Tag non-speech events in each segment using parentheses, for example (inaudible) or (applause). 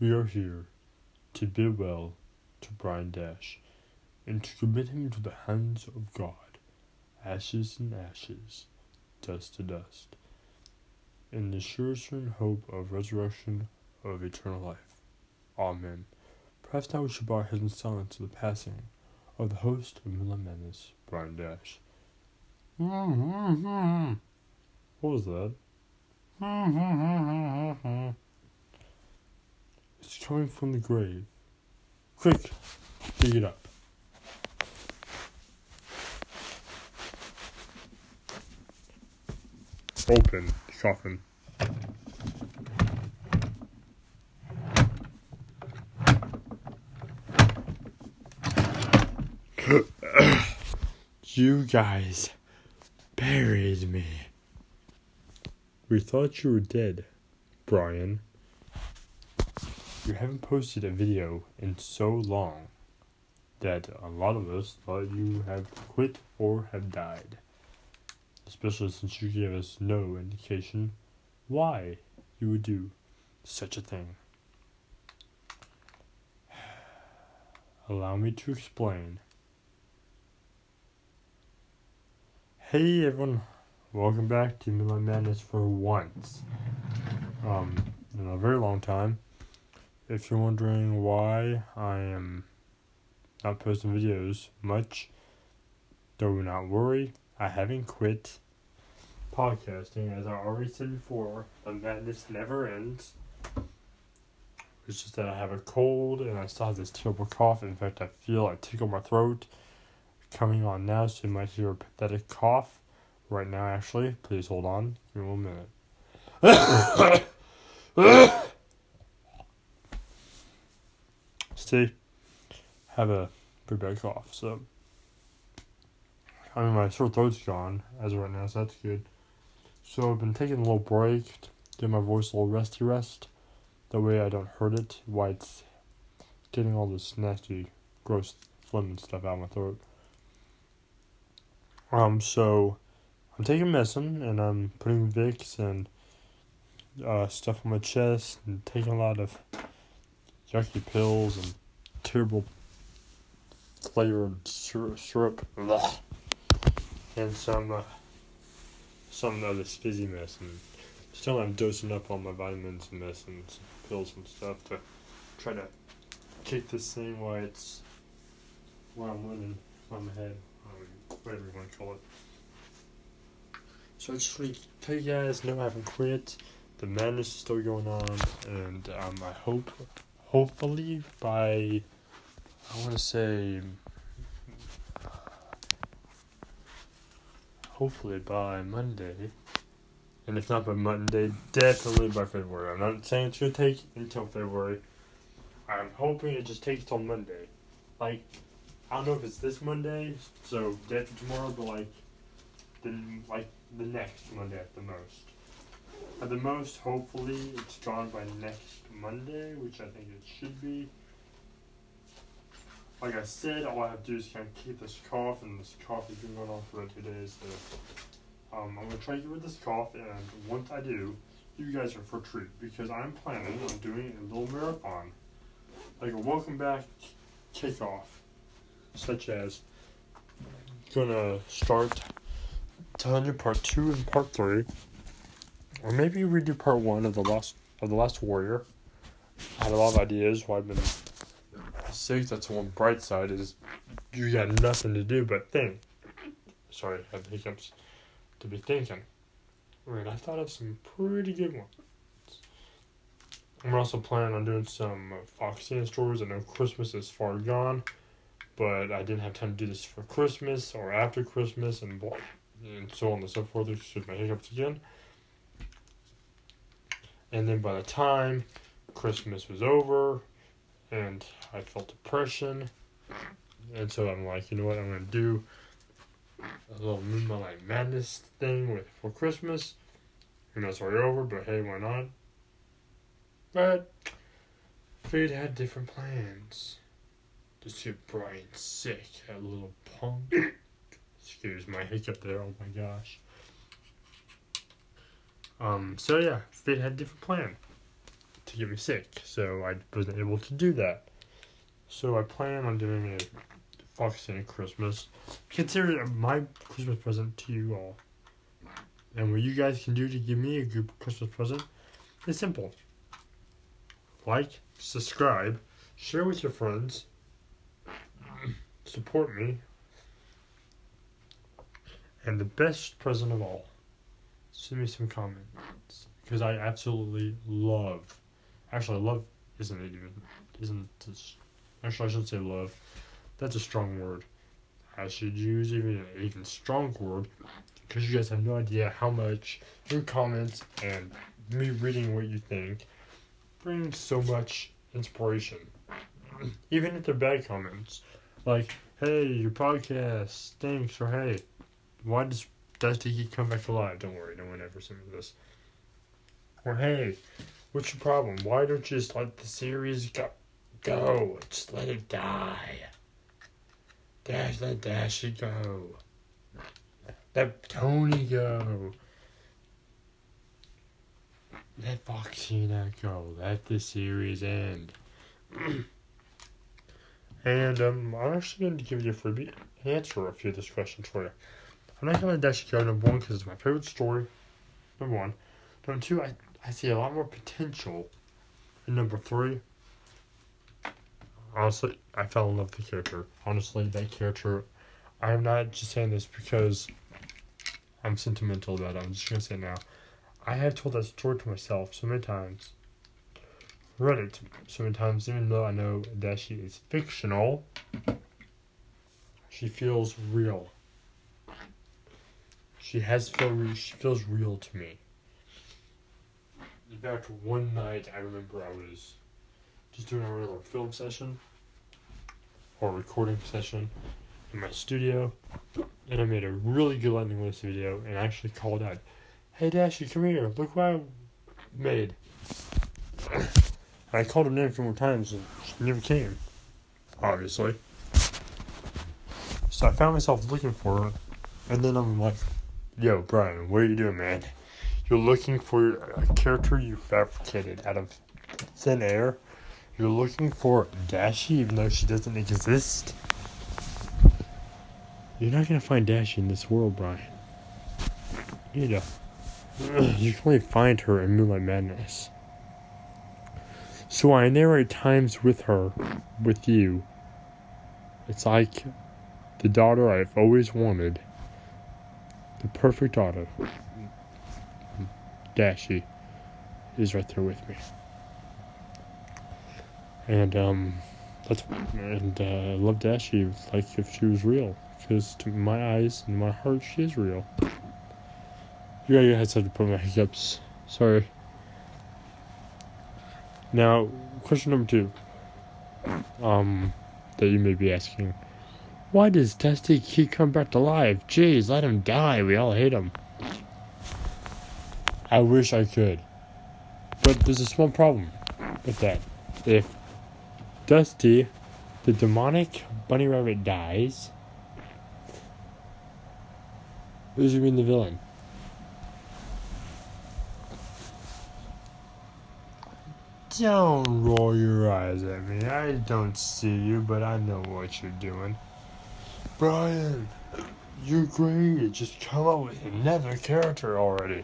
we are here to bid well to Brian Dash and to commit him to the hands of God, ashes and ashes, dust to dust, in the sure certain hope of resurrection of eternal life. Amen. Perhaps now we should bow our heads in silence to the passing of the host of Moonlight Madness, Brian Dash. (laughs) What was that? (laughs) It's coming from the grave. Quick, dig it up. Open the coffin. (coughs) you guys buried me. We thought you were dead, Brian. You haven't posted a video in so long that a lot of us thought you have quit or have died. Especially since you gave us no indication why you would do such a thing. (sighs) Allow me to explain. Hey everyone, welcome back to Moonlight Madness for once. Um, in a very long time. If you're wondering why I am not posting videos much, do not worry. I haven't quit podcasting, as I already said before. The madness never ends. It's just that I have a cold and I still have this terrible cough. In fact, I feel a tickle in my throat coming on now, so you might hear a pathetic cough right now, actually. Please hold on. Give me one minute. See, have a pretty bad cough, so. I mean, my sore throat's gone as of right now, so that's good. So I've been taking a little break to give my voice a little resty rest. That way I don't hurt it while it's getting all this nasty, gross phlegm and stuff out of my throat. Um, so I'm taking medicine and I'm putting Vicks and uh, stuff on my chest and taking a lot of yucky pills and terrible flavored syrup, and some uh, some of this fizzy medicine. Still, I'm dosing up on my vitamins and medicines, pills and stuff to try to keep this thing while it's while I'm living on my head, um, whatever you want to call it. So I just want to tell you guys, no, I haven't quit. The madness is still going on, and um, I hope, hopefully by, I want to say, hopefully by Monday, and if not by Monday, definitely by February. I'm not saying it's gonna take until February. I'm hoping it just takes till Monday. Like, I don't know if it's this Monday, so after tomorrow, but like, then like the next Monday at the most. At the most, hopefully, it's gone by next Monday, which I think it should be. Like I said, all I have to do is kind of keep this cough, and this cough has been going on for two days. So, um, I'm gonna try to get rid of this cough, and once I do, you guys are for treat because I'm planning on doing a little marathon, like a welcome back kickoff, such as gonna start 200 part two and part three, or maybe we do part one of the last of the last warrior. I had a lot of ideas why I've been sick. That's one bright side is you got nothing to do but think. Sorry, I have hiccups. To be thinking. Right, I thought of some pretty good ones. I'm also planning on doing some Foxina stories. I know Christmas is far gone, but I didn't have time to do this for Christmas or after Christmas, and and so on and so forth. Excuse my hiccups again. And then by the time Christmas was over, and I felt depression, and so I'm like, you know what, I'm gonna do a little Moonlight Madness thing with for Christmas. And that's already over, but hey, why not? But fate had different plans. Just get Brian sick, that little punk. (coughs) Excuse my hiccup there. Oh my gosh. Um. So yeah, Fate had a different plan to get me sick, so I wasn't able to do that. So I plan on doing a Fox Santa Christmas. Consider my Christmas present to you all. And what you guys can do to give me a good Christmas present is simple. Like, subscribe, share with your friends, support me, and the best present of all, send me some comments because I absolutely love. Actually, love isn't it even isn't this, actually I shouldn't say love. That's a strong word. I should use even an even strong word because you guys have no idea how much your comments and me reading what you think brings so much inspiration. (clears throat) even if they're bad comments, like "Hey, your podcast stinks," or "Hey, why does Dusty keep come back alive?" Don't worry, no one ever me this. Or "Hey, what's your problem? Why don't you just let the series go? Go, just let it die." Dash, let Dashy go. Let Tony go. Let Foxina go. Let the series end. (clears throat) and um, I'm actually going to give you a freebie answer a few of these questions for you. I'm not going to let Dashy go, number one, because it's my favorite story. Number one. Number two, I, I see a lot more potential. And number three, honestly, I fell in love with the character. Honestly, that character, I'm not just saying this because I'm sentimental about it. I'm just gonna say it now. I have told that story to myself so many times. Read it so many times, even though I know that she is fictional. She feels real. She has feel she feels real to me. In fact, one night I remember I was just doing a regular film session or recording session in my studio, and I made a really good lightning list video and I actually called out, "Hey Dashy, come here! Look what I made." I called her name a few more times and she never came, obviously. So I found myself looking for her, and then I'm like, "Yo, Brian, what are you doing, man? You're looking for a character you fabricated out of thin air." You're looking for Dashy even though she doesn't exist? You're not gonna find Dashy in this world, Brian. You know. You can only find her in Moonlight Madness. So I narrate times with her, with you. It's like the daughter I've always wanted. The perfect daughter. Dashy is right there with me and um, that's and uh, I love Dashy like if she was real, because to my eyes and my heart, she is real. You got your headset to put my hiccups. Sorry. Now, question number two. Um, that you may be asking, why does Dusty keep coming back to life? Jeez, let him die. We all hate him. I wish I could, but there's a small problem with that. If Dusty, the demonic bunny rabbit dies. Who's you mean the villain? Don't roll your eyes at me. I don't see you, but I know what you're doing. Brian, you're great. Just come up with another character already.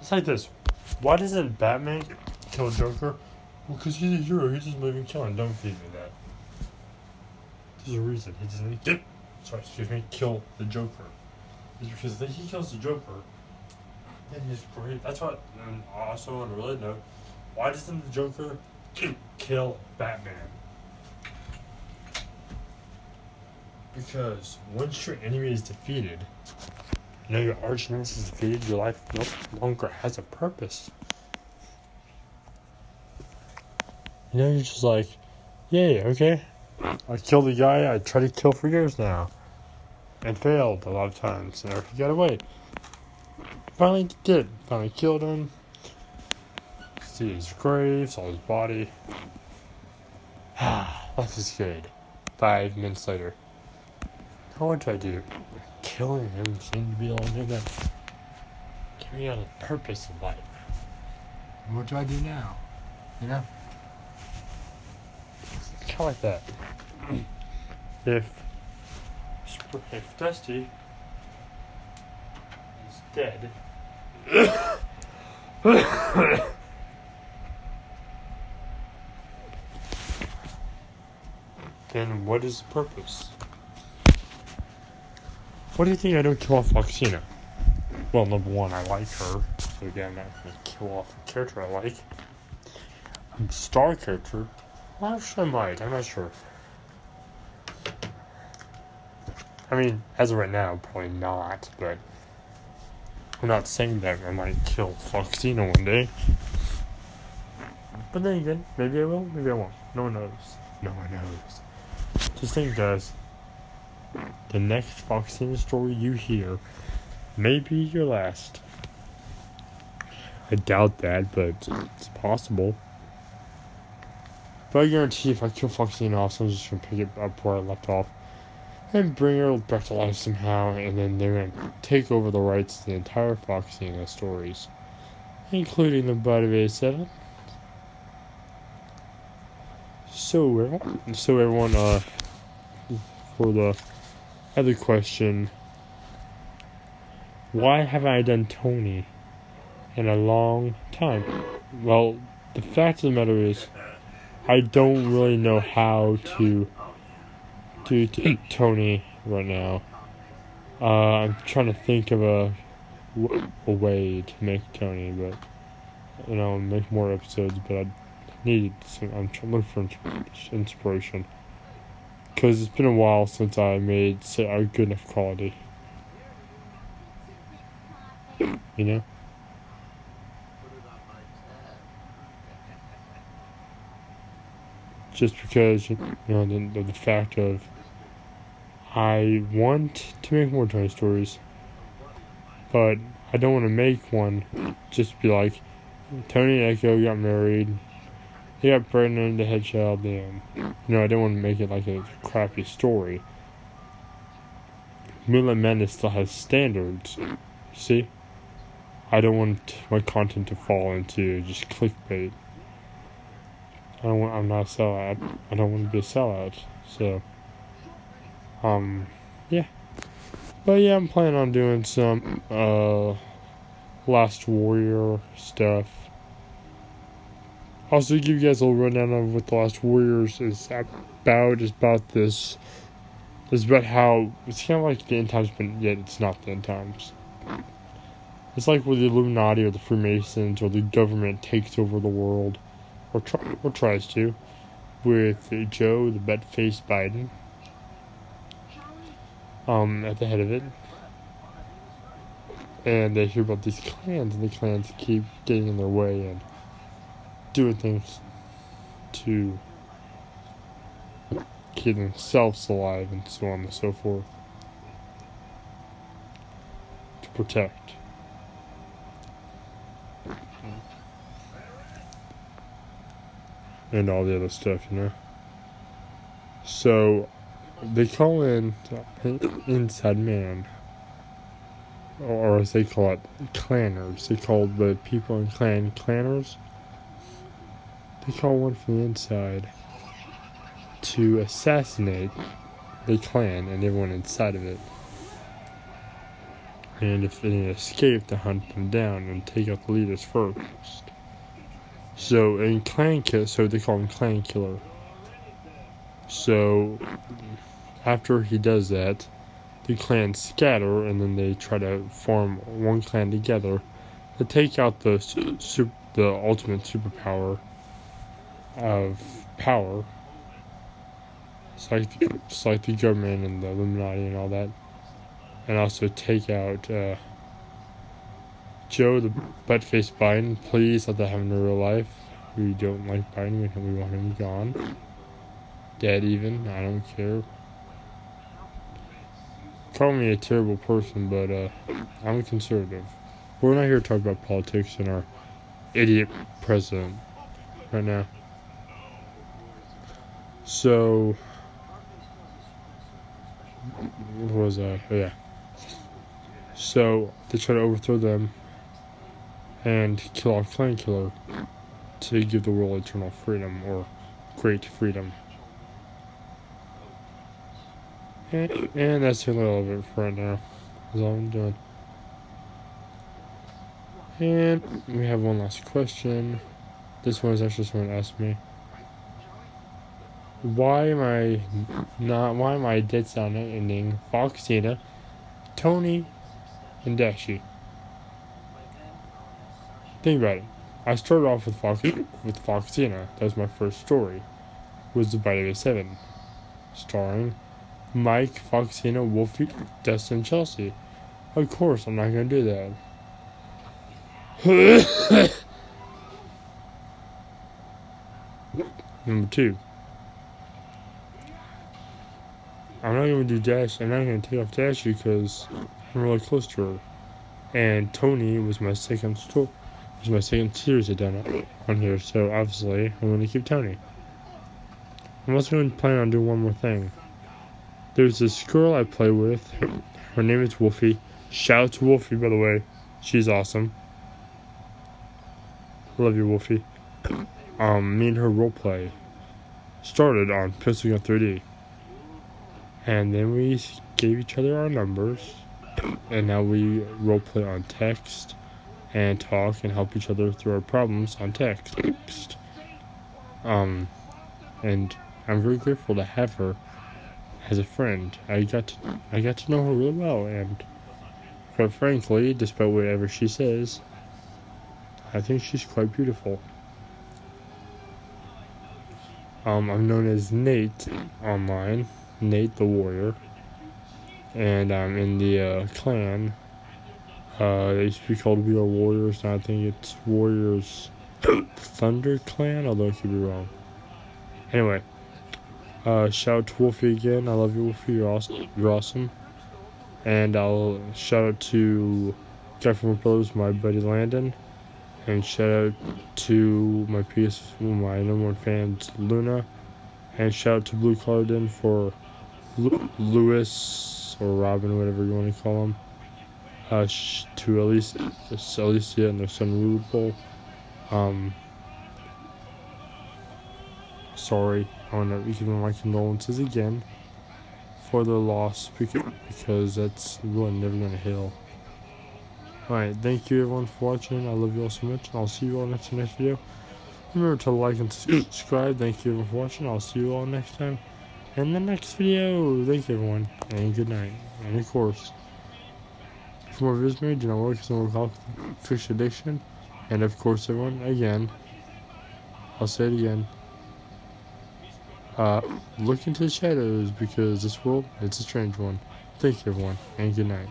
It's like this. Why doesn't Batman kill Joker? Well, because he's a hero. He doesn't believe in killing. Don't feed me that. There's a reason. He doesn't get. Sorry, excuse me. Kill the Joker. It's because if he kills the Joker, then he's great. That's what. And also on a related note, why doesn't the Joker kill Batman? Because once your enemy is defeated, you know your arch nemesis is defeated, your life no longer has a purpose. You know, you're just like, yay, okay. I killed the guy I tried to kill for years now. And failed a lot of times. And he got away. Finally did. Finally killed him. See his grave, saw his body. Ah, (sighs) life is good. Five minutes later. What do I do? Killing him seemed to be the only thing that carry out a purpose in life. What do I do now? You know? Kind of like that. if if Dusty is dead. (coughs) then what is the purpose? What do you think I don't kill off Foxina? Well, number one, I like her, so again, I'm not gonna kill off a character I like. A star character? Well, actually, I might. I'm not sure. I mean, as of right now, probably not, but I'm not saying that I might kill Foxina one day. But then again, maybe I will, maybe I won't. No one knows. No one knows. Just think, guys. The next Foxina story you hear may be your last. I doubt that, but it's possible. But I guarantee if I kill Foxina off, I'm just gonna pick it up where I left off and bring her back to life somehow, and then they're gonna take over the rights to the entire Foxina stories, including the Bite of A7. So, so everyone, uh, for the other question, why haven't I done Tony in a long time? Well, the fact of the matter is, I don't really know how to do Tony right now. Uh, I'm trying to think of a, a way to make Tony, but you know, make more episodes. But I need some. I'm trying to look for inspiration because it's been a while since I made say a good enough quality. You know. Just because you know the, the fact of I want to make more Tony stories, but I don't want to make one just be like Tony and Echo got married, they got pregnant, they had child, and you know I didn't want to make it like a crappy story. Moonlight Madness still has standards, see. I don't want my content to fall into just clickbait. I don't want, I'm not a sellout. I don't want to be a sellout, so. Um, yeah. But yeah, I'm planning on doing some uh, Last Warrior stuff. Also, give you guys a little rundown of what the Last Warriors is about. Is about this. It's about how it's kind of like the end times, but yet it's not the end times. It's like where the Illuminati or the Freemasons or the government takes over the world, or try, or tries to, with Joe the butt faced Biden um, at the head of it. And they hear about these clans, and the clans keep getting in their way and doing things to keep themselves alive and so on and so forth. To protect. And all the other stuff, you know? So, they call in inside man, or as they call it, clanners. They call the people in clan clanners. They call one from the inside to assassinate the clan and everyone inside of it. And if they escape, to hunt them down and take out the leaders first. So in clan kill, so they call him clan killer. So after he does that, the clans scatter and then they try to form one clan together to take out the su- the ultimate superpower of power. It's like, the, it's like the government and the Illuminati and all that. And also take out uh, Joe, the butt faced Biden. Please let that happen in real life. We don't like Biden, we want him gone. Dead, even. I don't care call me a terrible person, but uh, I'm a conservative. We're not here to talk about politics and our idiot president right now. So, what was that? Oh, yeah. So, they try to overthrow them. and kill off Clan Killer to give the world eternal freedom or great freedom. And, and that's a little bit for right now. That's all I'm doing. And we have one last question. This one is actually someone asked me. Why am I not? Why am I dead silent ending Foxina, Tony, and Dashy? Think about it. I started off with Fox with Foxina. That was my first story. Was the Bite of a Seven, starring Mike, Foxina, Wolfie, Dustin, Chelsea. Of course, I'm not gonna do that. (coughs) Number two. I'm not gonna do Dash. And I'm gonna take off Dash because I'm really close to her. And Tony was my second story. Was my second series I done on here. So obviously, I'm gonna keep Tony. I'm also to plan on doing one more thing. There's this girl I play with. Her, her name is Wolfie. Shout out to Wolfie, by the way. She's awesome. Love you, Wolfie. Um, me and her roleplay started on Pistol Gun 3D. And then we gave each other our numbers. And now we roleplay on text and talk and help each other through our problems on text. Um, and I'm very grateful to have her as a friend. I got to, I got to know her really well, and quite frankly, despite whatever she says, I think she's quite beautiful. Um, I'm known as Nate online, Nate the Warrior, and I'm in the uh, clan. Uh, they used to be called We Are Warriors, and I think it's Warriors (coughs) Thunder Clan, although I could be wrong. Anyway, uh, shout out to Wolfie again. I love you, Wolfie. You're awesome. You're awesome. And I'll shout out to Guy from Brothers, my buddy Landon. And shout out to my PS, my number one fans, Luna. And shout out to Blue Cardin for Lu- Lewis or Robin, whatever you want to call him. Uh, to Alicia, Alicia and their son Rude Um, sorry. I want to give my condolences again for the loss because that's really never going to heal. Alright, thank you everyone for watching. I love you all so much. And I'll see you all next next video. Remember to like and subscribe. Thank you everyone for watching. I'll see you all next time in the next video. Thank you everyone. And good night. And of course, for more videos made, do not work more call fish addiction. And of course everyone, again, I'll say it again. Uh, look into the shadows because this world, it's a strange one. Thank you everyone, and good night.